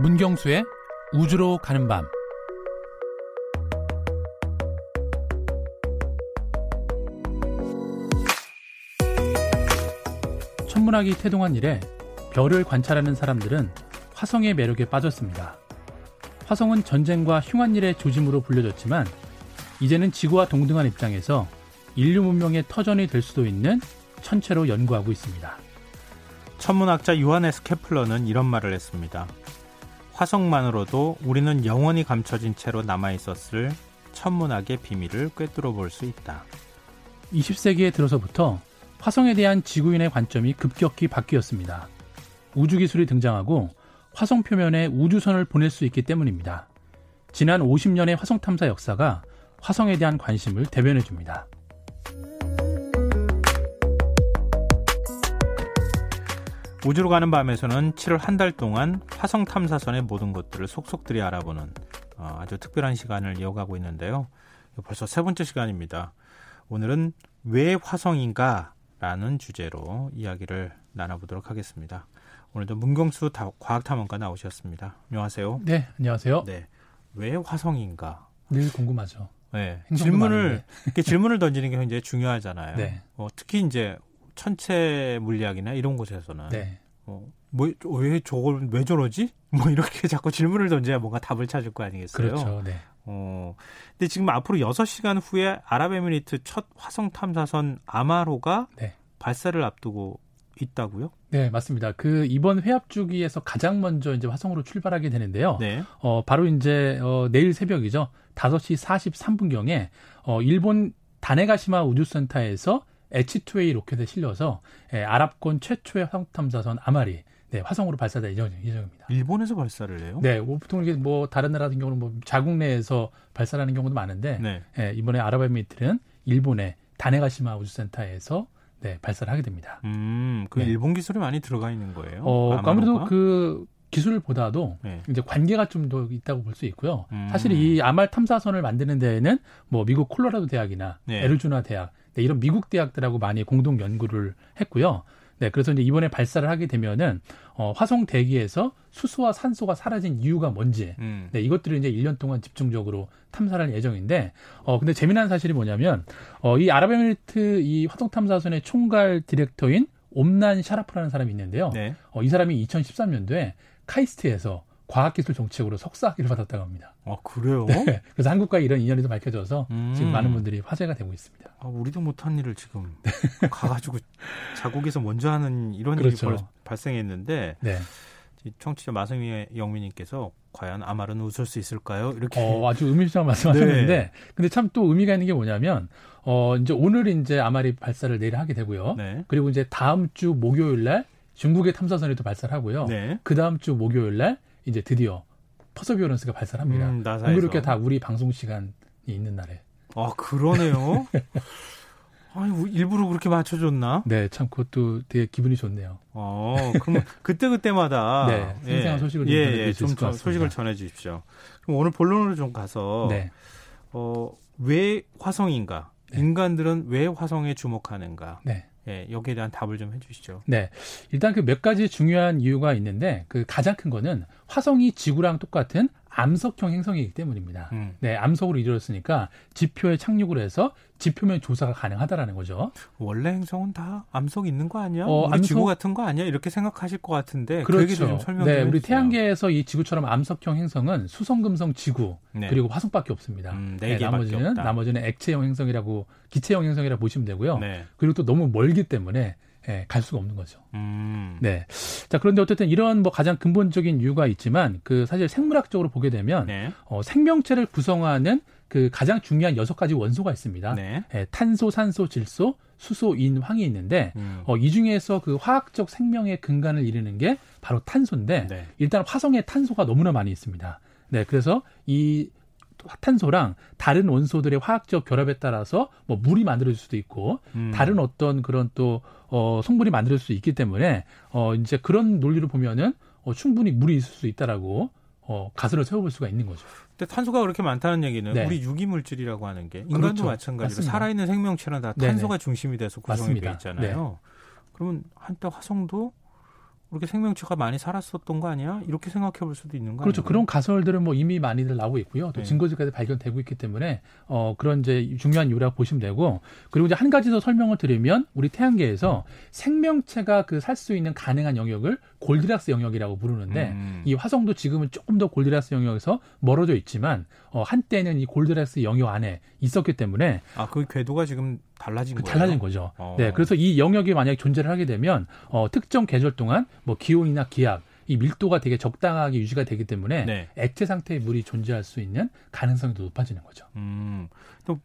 문경수의 우주로 가는 밤 천문학이 태동한 이래 별을 관찰하는 사람들은 화성의 매력에 빠졌습니다. 화성은 전쟁과 흉한 일의 조짐으로 불려졌지만 이제는 지구와 동등한 입장에서 인류 문명의 터전이 될 수도 있는 천체로 연구하고 있습니다. 천문학자 요하네스 케플러는 이런 말을 했습니다. 화성만으로도 우리는 영원히 감춰진 채로 남아 있었을 천문학의 비밀을 꿰뚫어 볼 수 있다. 20세기에 들어서부터 화성에 대한 지구인의 관점이 급격히 바뀌었습니다. 우주 기술이 등장하고 화성 표면에 우주선을 보낼 수 있기 때문입니다. 지난 50년의 화성 탐사 역사가 화성에 대한 관심을 대변해 줍니다. 우주로 가는 밤에서는 7월 한 달 동안 화성 탐사선의 모든 것들을 속속들이 알아보는 어, 아주 특별한 시간을 이어가고 있는데요. 벌써 세 번째 시간입니다. 오늘은 왜 화성인가? 라는 주제로 이야기를 나눠보도록 하겠습니다. 오늘도 문경수 과학탐험가 나오셨습니다. 안녕하세요. 네, 안녕하세요. 네. 왜 화성인가? 늘 궁금하죠. 네. 질문을, 질문을 던지는 게 굉장히 중요하잖아요. 네. 어, 특히 이제 천체 물리학이나 이런 곳에서는 네. 어, 뭐 왜 저걸 왜 저러지? 뭐 이렇게 자꾸 질문을 던져야 뭔가 답을 찾을 거 아니겠어요? 그렇죠. 네. 어. 근데 지금 앞으로 6시간 후에 아랍에미리트 첫 화성 탐사선 아마로가 네. 발사를 앞두고 있다고요? 네, 맞습니다. 그 이번 회합 주기에서 가장 먼저 이제 화성으로 출발하게 되는데요. 네. 어, 바로 이제 어, 내일 새벽이죠. 5시 43분경에 어, 일본 다네가시마 우주센터에서 H2A 로켓에 실려서 예, 아랍권 최초의 화성 탐사선 아마리 네, 화성으로 발사될 예정입니다. 일본에서 발사를 해요? 네, 뭐 보통 이게 뭐 다른 나라 같은 경우는 뭐 자국 내에서 발사하는 경우도 많은데 네. 예, 이번에 아랍에미리트는 일본의 다네가시마 우주센터에서 네, 발사를 하게 됩니다. 음, 그 네. 일본 기술이 많이 들어가 있는 거예요? 어, 아무래도 그 기술보다도 네. 이제 관계가 좀 더 있다고 볼 수 있고요. 음. 사실 이 아말 탐사선을 만드는 데에는 뭐 미국 콜로라도 대학이나 네. 에르주나 대학 네, 이런 미국 대학들하고 많이 공동 연구를 했고요. 네, 그래서 이제 이번에 발사를 하게 되면은 어, 화성 대기에서 수소와 산소가 사라진 이유가 뭔지, 음. 네, 이것들을 이제 1년 동안 집중적으로 탐사를 할 예정인데, 어, 근데 재미난 사실이 뭐냐면, 어, 이 아랍에미리트 이 화성 탐사선의 총괄 디렉터인 옴난 샤라프라는 사람이 있는데요. 네. 어, 이 사람이 2013년도에 카이스트에서 과학기술 정책으로 석사학위를 받았다고 합니다. 아 그래요? 네. 그래서 한국과 이런 인연이 좀 밝혀져서 음. 지금 많은 분들이 화제가 되고 있습니다. 아, 우리도 못한 일을 지금 가가지고 자국에서 먼저 하는 이런 그렇죠. 일이 발생했는데 네. 청취자 마성미 영민님께서 과연 아말은 웃을 수 있을까요? 이렇게 어, 아주 의미심장 말씀하셨는데 네. 근데 참 또 의미가 있는 게 뭐냐면 어 이제 오늘 이제 아말이 발사를 내일 하게 되고요. 네. 그리고 이제 다음 주 목요일 날 중국의 탐사선이 또 발사를 하고요. 네. 그 다음 주 목요일 날 이제 드디어 퍼서비어런스가 발사합니다. 를 음, 공교롭게 다 우리 방송 시간이 있는 날에. 아 그러네요. 아니 일부러 그렇게 맞춰줬나? 네, 참 그것도 되게 기분이 좋네요. 어, 그럼 그때 그때마다 네, 생생한 예, 소식을 좀 예, 예, 좀 소식을 전해 주십시오. 그럼 오늘 본론으로 좀 가서 네. 어, 왜 화성인가? 네. 인간들은 왜 화성에 주목하는가? 네. 예, 여기에 대한 답을 좀 해주시죠. 네, 일단 그 몇 가지 중요한 이유가 있는데 그 가장 큰 거는 화성이 지구랑 똑같은 암석형 행성이기 때문입니다. 음. 네, 암석으로 이루어졌으니까 지표에 착륙을 해서 지표면 조사가 가능하다라는 거죠. 원래 행성은 다 암석 있는 거 아니야? 어, 암석... 지구 같은 거 아니야? 이렇게 생각하실 것 같은데 그 그렇죠. 그좀 설명 네, 우리 태양계에서 이 지구처럼 암석형 행성은 수성, 금성, 지구 네. 그리고 화성밖에 없습니다. 음, 네, 네 나머지는 없다. 나머지는 액체형 행성이라고 기체형 행성이라고 보시면 되고요. 네. 그리고 또 너무 멀기 때문에 예, 갈 수가 없는 거죠. 음. 네. 자, 그런데 어쨌든 이런 뭐 가장 근본적인 이유가 있지만 그 사실 생물학적으로 보게 되면 네. 어, 생명체를 구성하는 그 가장 중요한 여섯 가지 원소가 있습니다. 네. 예, 탄소, 산소, 질소, 수소, 인, 황이 있는데 음. 어, 이 중에서 그 화학적 생명의 근간을 이루는 게 바로 탄소인데 네. 일단 화성에 탄소가 너무나 많이 있습니다. 네, 그래서 이 탄소랑 다른 원소들의 화학적 결합에 따라서 뭐 물이 만들어질 수도 있고 음. 다른 어떤 그런 또 어, 성분이 만들어질 수 있기 때문에 어, 이제 그런 논리를 보면은 어, 충분히 물이 있을 수 있다라고 어, 가설을 세워볼 수가 있는 거죠. 근데 탄소가 그렇게 많다는 얘기는 네. 우리 유기물질이라고 하는 게 인간도 그렇죠. 마찬가지로 맞습니다. 살아있는 생명체는 다 탄소가 네네. 중심이 돼서 구성이 되어 있잖아요. 네. 그러면 한때 화성도 그렇게 생명체가 많이 살았었던 거 아니야? 이렇게 생각해 볼 수도 있는 거 그렇죠. 그런 가설들은 뭐 이미 많이들 나오고 있고요. 또 네. 증거지까지 발견되고 있기 때문에 어 그런 이제 중요한 이유라고 보시면 되고 그리고 이제 한 가지 더 설명을 드리면 우리 태양계에서 생명체가 그 살 수 있는 가능한 영역을 골드락스 영역이라고 부르는데 음. 이 화성도 지금은 조금 더 골드락스 영역에서 멀어져 있지만 어 한때는 이 골드락스 영역 안에 있었기 때문에 아그 궤도가 지금 달라진 그 거예요. 달라진 거죠. 어. 네, 그래서 이 영역이 만약에 존재를 하게 되면 어 특정 계절 동안 뭐 기온이나 기압 이 밀도가 되게 적당하게 유지가 되기 때문에 네. 액체 상태의 물이 존재할 수 있는 가능성이 더 높아지는 거죠. 음, 또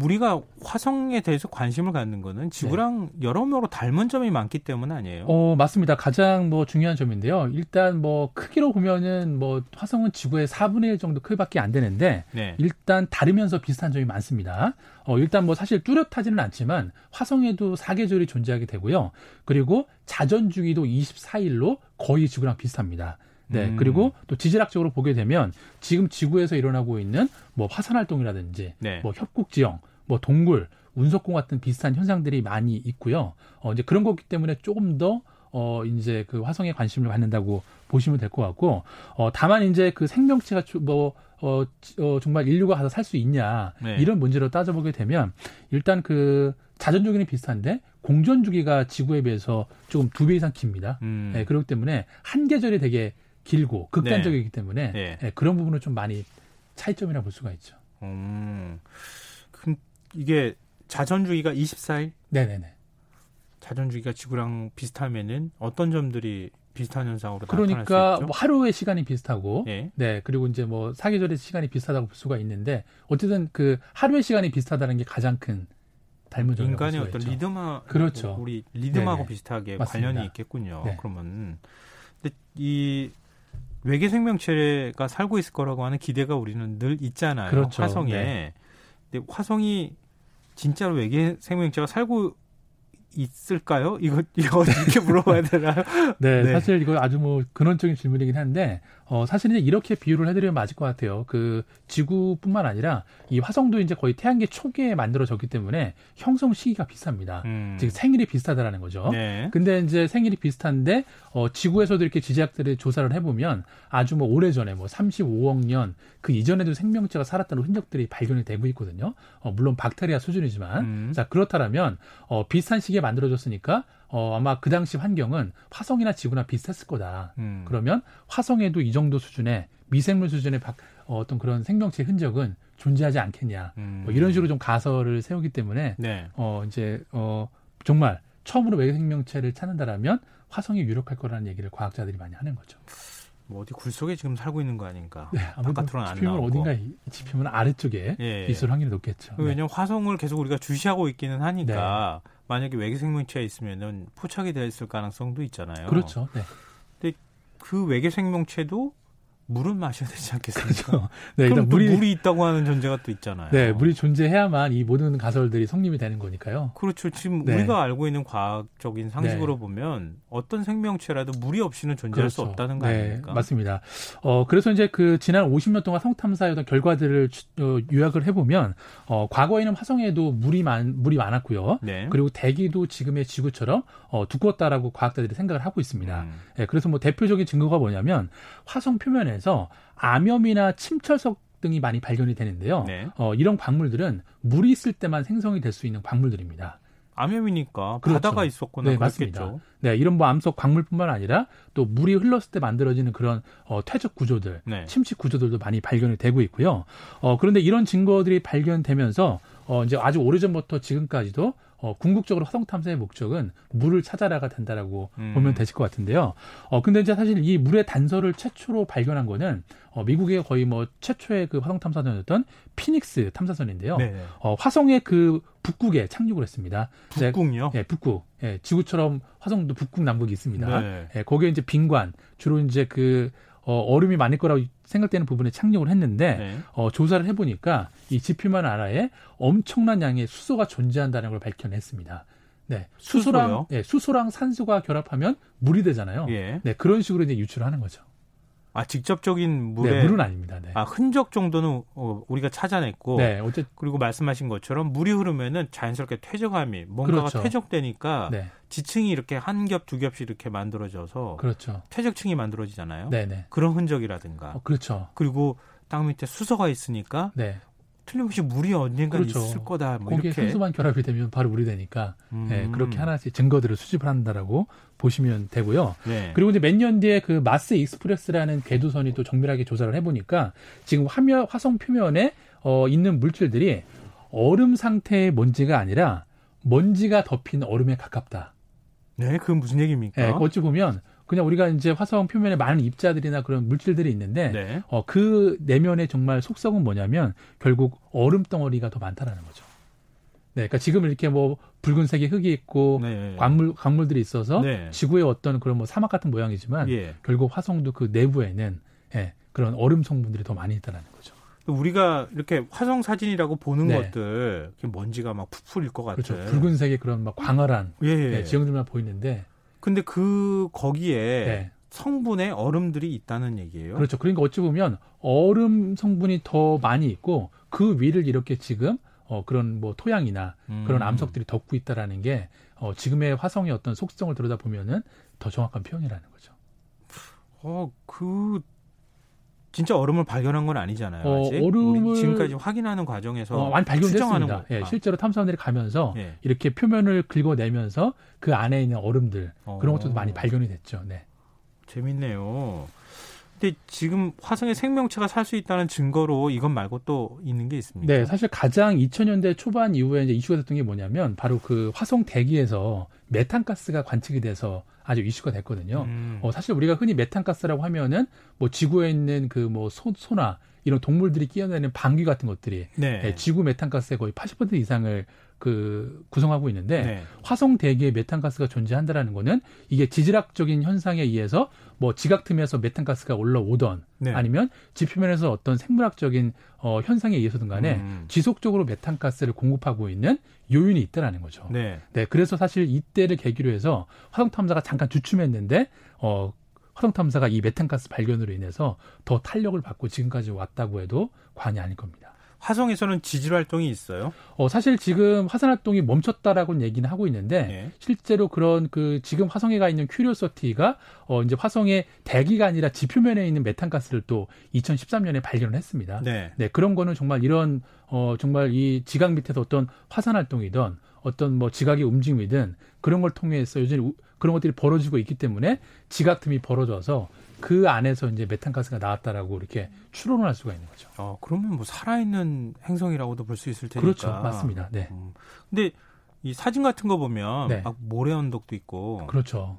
우리가 화성에 대해서 관심을 갖는 거는 지구랑 네. 여러모로 닮은 점이 많기 때문 아니에요? 어, 맞습니다. 가장 뭐 중요한 점인데요. 일단 뭐 크기로 보면은 뭐 화성은 지구의 4분의 1 정도 크기밖에 안 되는데 네. 일단 다르면서 비슷한 점이 많습니다. 어, 일단 뭐 사실 뚜렷하지는 않지만 화성에도 사계절이 존재하게 되고요. 그리고 자전 주기도 24일로 거의 지구랑 비슷합니다. 네. 음. 그리고 또 지질학적으로 보게 되면 지금 지구에서 일어나고 있는 뭐 화산 활동이라든지 네. 뭐 협곡 지형, 뭐 동굴, 운석공 같은 비슷한 현상들이 많이 있고요. 어 이제 그런 거기 때문에 조금 더 어, 이제 그 화성에 관심을 갖는다고 보시면 될 것 같고, 어, 다만 이제 그 생명체가 뭐, 어, 어 정말 인류가 가서 살 수 있냐, 네. 이런 문제로 따져보게 되면, 일단 그 자전 주기는 비슷한데, 공전 주기가 지구에 비해서 조금 두 배 이상 깁니다. 음. 네, 그렇기 때문에 한 계절이 되게 길고 극단적이기 네. 때문에 네. 네, 그런 부분을 좀 많이 차이점이라 볼 수가 있죠. 음, 그럼 이게 자전주기가 24일? 네네네. 자전주기가 지구랑 비슷하면은 어떤 점들이 비슷한 현상으로 그러니까 뭐 하루의 시간이 비슷하고 예. 네 그리고 이제 뭐 사계절의 시간이 비슷하다고 볼 수가 있는데 어쨌든 그 하루의 시간이 비슷하다는 게 가장 큰 닮은 점이 인간의 어떤 있죠. 리듬하 그렇죠 우리 리듬하고 네네. 비슷하게 맞습니다. 관련이 있겠군요. 네. 그러면 근데 이 외계 생명체가 살고 있을 거라고 하는 기대가 우리는 늘 있잖아요. 그렇죠. 화성에. 네. 근데 화성이 진짜로 외계 생명체가 살고 있을까요? 이거 이거 이렇게 물어봐야 되나요? 네, 네, 사실 이거 아주 뭐 근원적인 질문이긴 한데 어 사실 이제 이렇게 비유를 해드리면 맞을 것 같아요. 그 지구뿐만 아니라 이 화성도 이제 거의 태양계 초기에 만들어졌기 때문에 형성 시기가 비슷합니다. 음. 즉 생일이 비슷하다라는 거죠. 네. 근데 이제 생일이 비슷한데 어 지구에서도 이렇게 지질학들이 조사를 해보면 아주 뭐 오래 전에 뭐 35억 년 그 이전에도 생명체가 살았다는 흔적들이 발견이 되고 있거든요. 어 물론 박테리아 수준이지만 음. 자 그렇다면 어 비슷한 시기에 만들어졌으니까 어, 아마 그 당시 환경은 화성이나 지구나 비슷했을 거다. 음. 그러면 화성에도 이 정도 수준의 미생물 수준의 박, 어, 어떤 그런 생명체 흔적은 존재하지 않겠냐. 음. 뭐 이런 식으로 좀 가설을 세우기 때문에 네. 어, 이제 어, 정말 처음으로 외계 생명체를 찾는다라면 화성이 유력할 거라는 얘기를 과학자들이 많이 하는 거죠. 뭐 어디 굴 속에 지금 살고 있는 거 아닌가? 네, 아무래도 지표면 어딘가 지표면 아래쪽에 예, 예. 있을 확률이 높겠죠. 그 왜냐하면 네. 화성을 계속 우리가 주시하고 있기는 하니까 네. 만약에 외계 생명체가 있으면은 포착이 됐을 가능성도 있잖아요. 그렇죠. 네. 근데 그 외계 생명체도 물은 마셔야 되지 않겠습니까? 그렇죠. 네, 일단 물이, 물이 있다고 하는 전제가 또 있잖아요. 네, 물이 존재해야만 이 모든 가설들이 성립이 되는 거니까요. 그렇죠. 지금 네. 우리가 알고 있는 과학적인 상식으로 네. 보면 어떤 생명체라도 물이 없이는 존재할 그렇죠. 수 없다는 거 네, 아닙니까? 맞습니다. 어, 그래서 이제 그 지난 50년 동안 성탐사의 어떤 결과들을 어, 요약을 해보면 어, 과거에는 화성에도 물이 많 물이 많았고요. 네. 그리고 대기도 지금의 지구처럼 어, 두껍다라고 과학자들이 생각을 하고 있습니다. 음. 네, 그래서 뭐 대표적인 증거가 뭐냐면 화성 표면에 관련해서 암염이나 침철석 등이 많이 발견이 되는데요. 네. 어, 이런 광물들은 물이 있을 때만 생성이 될 수 있는 광물들입니다. 암염이니까 그렇죠. 바다가 있었거나 네, 맞습니다. 네, 이런 뭐 암석 광물뿐만 아니라 또 물이 흘렀을 때 만들어지는 그런 어, 퇴적 구조들, 네. 침식 구조들도 많이 발견이 되고 있고요. 어, 그런데 이런 증거들이 발견되면서 어, 이제 아주 오래전부터 지금까지도 어, 궁극적으로 화성 탐사의 목적은 물을 찾아라가 된다라고 음. 보면 되실 것 같은데요. 어, 근데 이제 사실 이 물의 단서를 최초로 발견한 거는 어, 미국의 거의 뭐 최초의 그 화성 탐사선이었던 피닉스 탐사선인데요. 네. 어, 화성의 그 북극에 착륙을 했습니다. 북극요? 예, 북극. 예, 지구처럼 화성도 북극 남극이 있습니다. 네. 예, 거기에 이제 빈관 주로 이제 그 어, 얼음이 많을 거라고 생각되는 부분에 착륙을 했는데 네. 어, 조사를 해보니까 이 지표만 알아에 엄청난 양의 수소가 존재한다는 걸 밝혀냈습니다. 네, 수소랑 예, 수소랑 산소가 결합하면 물이 되잖아요. 예. 네, 그런 식으로 이제 유출하는 거죠. 아 직접적인 물에 네, 물은 아닙니다. 네. 아 흔적 정도는 어, 우리가 찾아냈고 네, 어째... 그리고 말씀하신 것처럼 물이 흐르면은 자연스럽게 퇴적함이 뭔가가 그렇죠. 퇴적되니까 네. 지층이 이렇게 한 겹 두 겹씩 이렇게 만들어져서 그렇죠. 퇴적층이 만들어지잖아요. 네네. 네. 그런 흔적이라든가. 어, 그렇죠. 그리고 땅 밑에 수서가 있으니까 네. 틀림없이 물이 언젠가 그렇죠. 있을 거다. 뭐 거기에 이렇게 산소만 결합이 되면 바로 물이 되니까 음. 네, 그렇게 하나씩 증거들을 수집을 한다라고 보시면 되고요. 네. 그리고 이제 몇 년 뒤에 그 마스 익스프레스라는 궤도선이 또 정밀하게 조사를 해보니까 지금 화면 화성 표면에 어, 있는 물질들이 얼음 상태의 먼지가 아니라 먼지가 덮인 얼음에 가깝다. 네, 그건 무슨 얘기입니까? 네, 어찌 보면 그냥 우리가 이제 화성 표면에 많은 입자들이나 그런 물질들이 있는데 네. 어, 그 내면의 정말 속성은 뭐냐면 결국 얼음 덩어리가 더 많다라는 거죠. 네, 그러니까 지금 이렇게 뭐 붉은색의 흙이 있고 네. 광물 광물들이 있어서 네. 지구의 어떤 그런 뭐 사막 같은 모양이지만 예. 결국 화성도 그 내부에는 예, 그런 얼음 성분들이 더 많이 있다라는 거죠. 우리가 이렇게 화성 사진이라고 보는 네. 것들 먼지가 막 푸풀일 것 같아요. 그렇죠. 붉은색의 그런 막 광활한 예. 네, 지형들만 보이는데 근데 그 거기에 네. 성분의 얼음들이 있다는 얘기예요. 그렇죠. 그러니까 어찌 보면 얼음 성분이 더 많이 있고 그 위를 이렇게 지금 어, 그런 뭐 토양이나 음. 그런 암석들이 덮고 있다라는 게 어, 지금의 화성의 어떤 속성을 들여다 보면은 더 정확한 표현이라는 거죠. 어, 그 진짜 얼음을 발견한 건 아니잖아요. 어, 얼음을 지금까지 확인하는 과정에서 어, 많이 발견됐습니다. 예, 실제로 탐사원들이 가면서 예. 이렇게 표면을 긁어내면서 그 안에 있는 얼음들 어. 그런 것도 많이 발견이 됐죠. 네. 재밌네요. 근데 지금 화성에 생명체가 살 수 있다는 증거로 이것 말고 또 있는 게 있습니까? 네, 사실 가장 2000년대 초반 이후에 이제 이슈가 됐던 게 뭐냐면 바로 그 화성 대기에서 메탄가스가 관측이 돼서 아주 이슈가 됐거든요. 음. 어, 사실 우리가 흔히 메탄가스라고 하면은 뭐 지구에 있는 그 뭐 소나 이런 동물들이 끼어내는 방귀 같은 것들이 네. 네, 지구 메탄가스의 거의 80% 이상을 그 구성하고 있는데 네. 화성 대기에 메탄가스가 존재한다라는 거는 이게 지질학적인 현상에 의해서 뭐 지각 틈에서 메탄가스가 올라오던 네. 아니면 지표면에서 어떤 생물학적인 어 현상에 의해서든 간에 음. 지속적으로 메탄가스를 공급하고 있는 요인이 있다라는 거죠. 네. 네. 그래서 사실 이때를 계기로 해서 화성 탐사가 잠깐 주춤했는데 어 화성 탐사가 이 메탄가스 발견으로 인해서 더 탄력을 받고 지금까지 왔다고 해도 과언이 아닐 겁니다. 화성에서는 지질 활동이 있어요? 어, 사실 지금 화산 활동이 멈췄다라고 얘기는 하고 있는데 네. 실제로 그런 그 지금 화성에 가 있는 큐리오서티가 어 이제 화성의 대기가 아니라 지표면에 있는 메탄가스를 또 2013년에 발견을 했습니다. 네. 네, 그런 거는 정말 이런 어 정말 이 지각 밑에서 어떤 화산 활동이든 어떤 뭐 지각의 움직임이든 그런 걸 통해서 요즘 그런 것들이 벌어지고 있기 때문에 지각 틈이 벌어져서 그 안에서 이제 메탄가스가 나왔다라고 이렇게 추론을 할 수가 있는 거죠. 어, 그러면 뭐 살아있는 행성이라고도 볼 수 있을 테니까. 그렇죠. 맞습니다. 네. 음. 근데 이 사진 같은 거 보면 네. 막 모래 언덕도 있고. 그렇죠.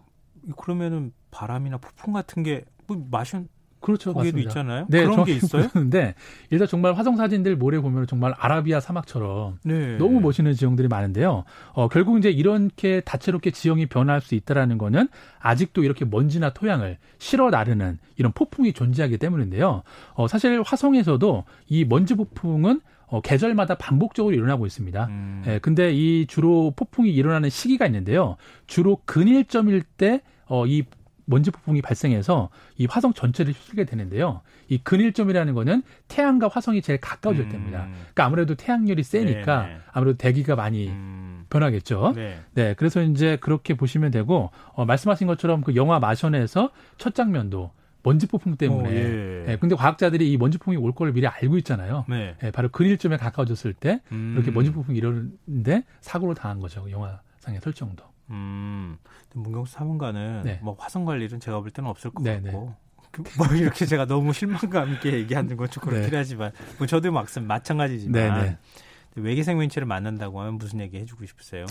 그러면은 바람이나 폭풍 같은 게 뭐 마션 그렇죠. 거기에도 맞습니다. 있잖아요. 네, 그런 게 있어요? 근데 일단 정말 화성 사진들 모래 보면 정말 아라비아 사막처럼 네. 너무 멋있는 지형들이 많은데요. 어, 결국 이제 이렇게 다채롭게 지형이 변할 수 있다라는 거는 아직도 이렇게 먼지나 토양을 실어 나르는 이런 폭풍이 존재하기 때문인데요. 어, 사실 화성에서도 이 먼지 폭풍은 어, 계절마다 반복적으로 일어나고 있습니다. 음. 예, 근데 이 주로 폭풍이 일어나는 시기가 있는데요. 주로 근일점일 때, 어, 이 먼지 폭풍이 발생해서 이 화성 전체를 휩쓸게 되는데요. 이 근일점이라는 거는 태양과 화성이 제일 가까워질 음. 때입니다. 그러니까 아무래도 태양열이 세니까 네네. 네. 아무래도 대기가 많이 음. 변하겠죠. 네. 네. 그래서 이제 그렇게 보시면 되고 어, 말씀하신 것처럼 그 영화 마션에서 첫 장면도 먼지 폭풍 때문에. 오, 예. 네, 근데 과학자들이 이 먼지 폭풍이 올 거를 미리 알고 있잖아요. 네. 네 바로 근일점에 가까워졌을 때 음. 이렇게 먼지 폭풍이 이러는데 사고를 당한 거죠. 영화상의 설정도. 음, 문경수 사문가는 네. 뭐 화성 갈 일은 제가 볼 때는 없을 것 네, 같고. 그뭐 이렇게 제가 너무 실망감 있게 얘기하는 건 좀 그렇긴 네. 하지만 뭐 저도 막상 마찬가지지만 네, 네. 외계 생명체를 만난다고 하면 무슨 얘기 해주고 싶으세요?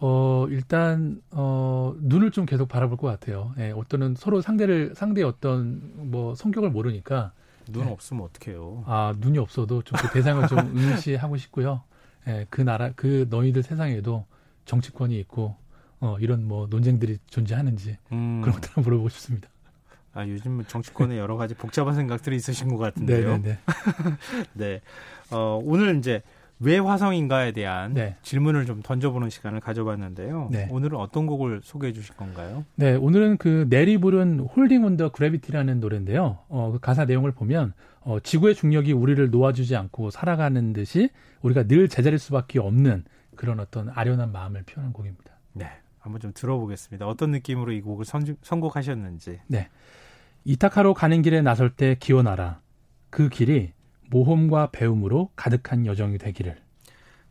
어 일단 어 눈을 좀 계속 바라볼 것 같아요. 예, 어떤은 서로 상대를 상대의 어떤 뭐 성격을 모르니까 눈 예. 없으면 어떡해요? 아 눈이 없어도 좀 그 대상을 좀 응시하고 싶고요. 예, 그 나라 그 너희들 세상에도 정치권이 있고 어, 이런 뭐 논쟁들이 존재하는지 음. 그런 것들을 물어보고 싶습니다. 아, 요즘 정치권에 여러 가지 복잡한 생각들이 있으신 것 같은데요. 네네네. 네. 어, 오늘 이제 왜 화성인가에 대한 네. 질문을 좀 던져보는 시간을 가져봤는데요. 네. 오늘은 어떤 곡을 소개해 주실 건가요? 네, 오늘은 그 넬이 부른 Holding onto Gravity라는 노래인데요. 어, 그 가사 내용을 보면 어, 지구의 중력이 우리를 놓아주지 않고 살아가는 듯이 우리가 늘 제자릴 수밖에 없는 그런 어떤 아련한 마음을 표현한 곡입니다. 네, 한번 좀 들어보겠습니다. 어떤 느낌으로 이 곡을 선, 선곡하셨는지. 네, 이타카로 가는 길에 나설 때 기원하라. 그 길이 모험과 배움으로 가득한 여정이 되기를.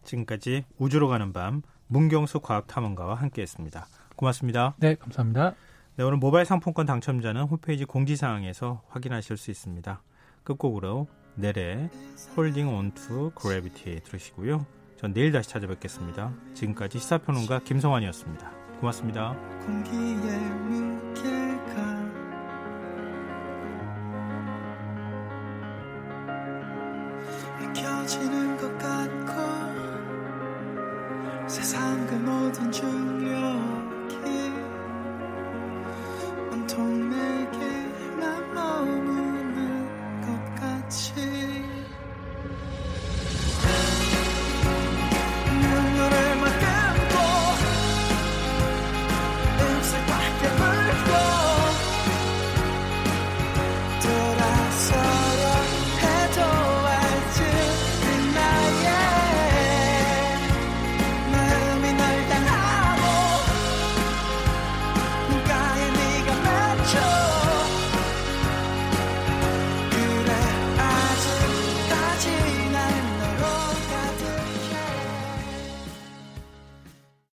지금까지 우주로 가는 밤 문경수 과학탐험가와 함께했습니다. 고맙습니다. 네, 감사합니다. 네, 오늘 모바일 상품권 당첨자는 홈페이지 공지사항에서 확인하실 수 있습니다. 끝곡으로 넬의 Holding onto Gravity 들으시고요. 전 내일 다시 찾아뵙겠습니다. 지금까지 시사평론가 김성환이었습니다. 고맙습니다.